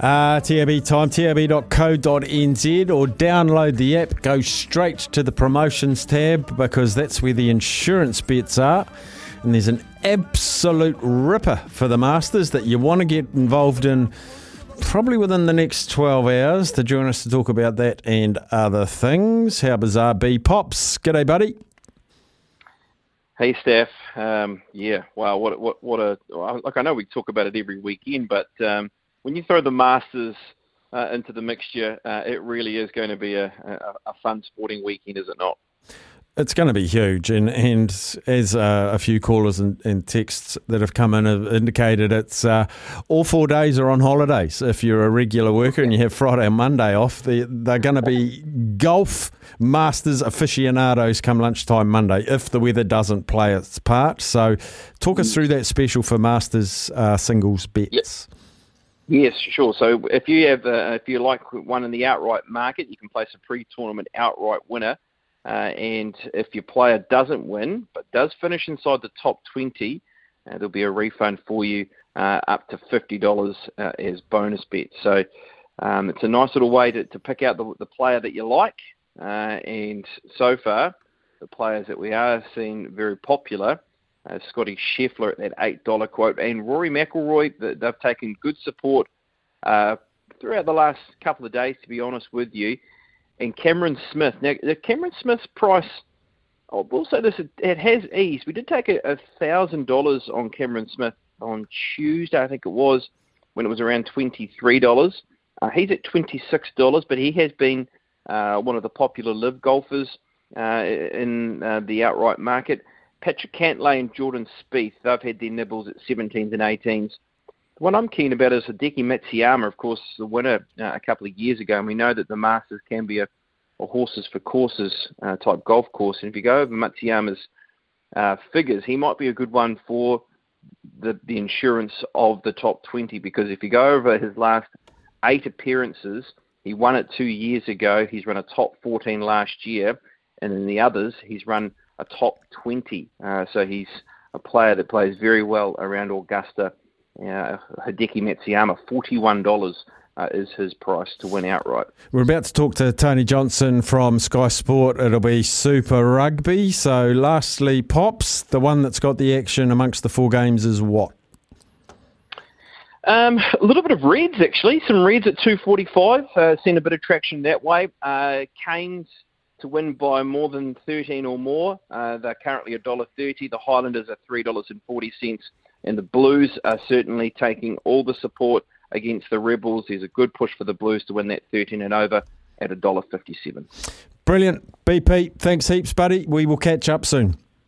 Uh, TAB time, tab.co.nz or download the app. Go straight to the promotions tab because that's where the insurance bets are. And there's an absolute ripper for the Masters that you want to get involved in probably within the next 12 hours to join us to talk about that and other things. How bizarre B Pops. G'day, buddy. Hey, Steph. Um, yeah, wow, what what what a like I know we talk about it every weekend, but um, when you throw the Masters uh, into the mixture, uh, it really is going to be a, a, a fun sporting weekend, is it not? It's going to be huge, and and as uh, a few callers and, and, texts that have come in have indicated, it's uh, all four days are on holidays. If you're a regular worker and you have Friday and Monday off, they, they're going to be golf masters aficionados come lunchtime Monday if the weather doesn't play its part. So, talk us through that special for masters uh, singles bets. Yes, sure. So if you have uh, if you like one in the outright market, you can place a pre-tournament outright winner uh, and if your player doesn't win but does finish inside the top 20, uh, there'll be a refund for you uh, up to $50 uh, as bonus bet. So um, it's a nice little way to, to pick out the, the player that you like. Uh, and so far, the players that we are seeing very popular uh, Scotty Scheffler at that $8 quote, and Rory McIlroy, they've taken good support uh, throughout the last couple of days, to be honest with you and Cameron Smith. Now, the Cameron Smith's price, I will say this, it, has eased. We did take a thousand dollars on Cameron Smith on Tuesday, I think it was, when it was around twenty three dollars. Uh, he's at twenty six dollars, but he has been uh, one of the popular live golfers uh, in uh, the outright market. Patrick Cantlay and Jordan Spieth, they've had their nibbles at 17s and 18s. What I'm keen about is Hideki Matsuyama, of course, the winner uh, a couple of years ago, and we know that the Masters can be a, a horses for courses uh, type golf course. And if you go over Matsuyama's uh, figures, he might be a good one for the the insurance of the top 20 because if you go over his last eight appearances, he won it two years ago. He's run a top 14 last year, and in the others, he's run a top 20. Uh, so he's a player that plays very well around Augusta uh, Hideki Matsuyama, $41 uh, is his price to win outright. We're about to talk to Tony Johnson from Sky Sport. It'll be Super Rugby. So, lastly, Pops, the one that's got the action amongst the four games is what? Um, a little bit of Reds actually. Some Reds at 245. Uh, seen a bit of traction that way. Uh, Canes to win by more than 13 or more. Uh, they're currently $1.30. The Highlanders are $3.40 and the Blues are certainly taking all the support against the Rebels. There's a good push for the Blues to win that 13 and over at $1.57. Brilliant. BP, thanks heaps, buddy. We will catch up soon.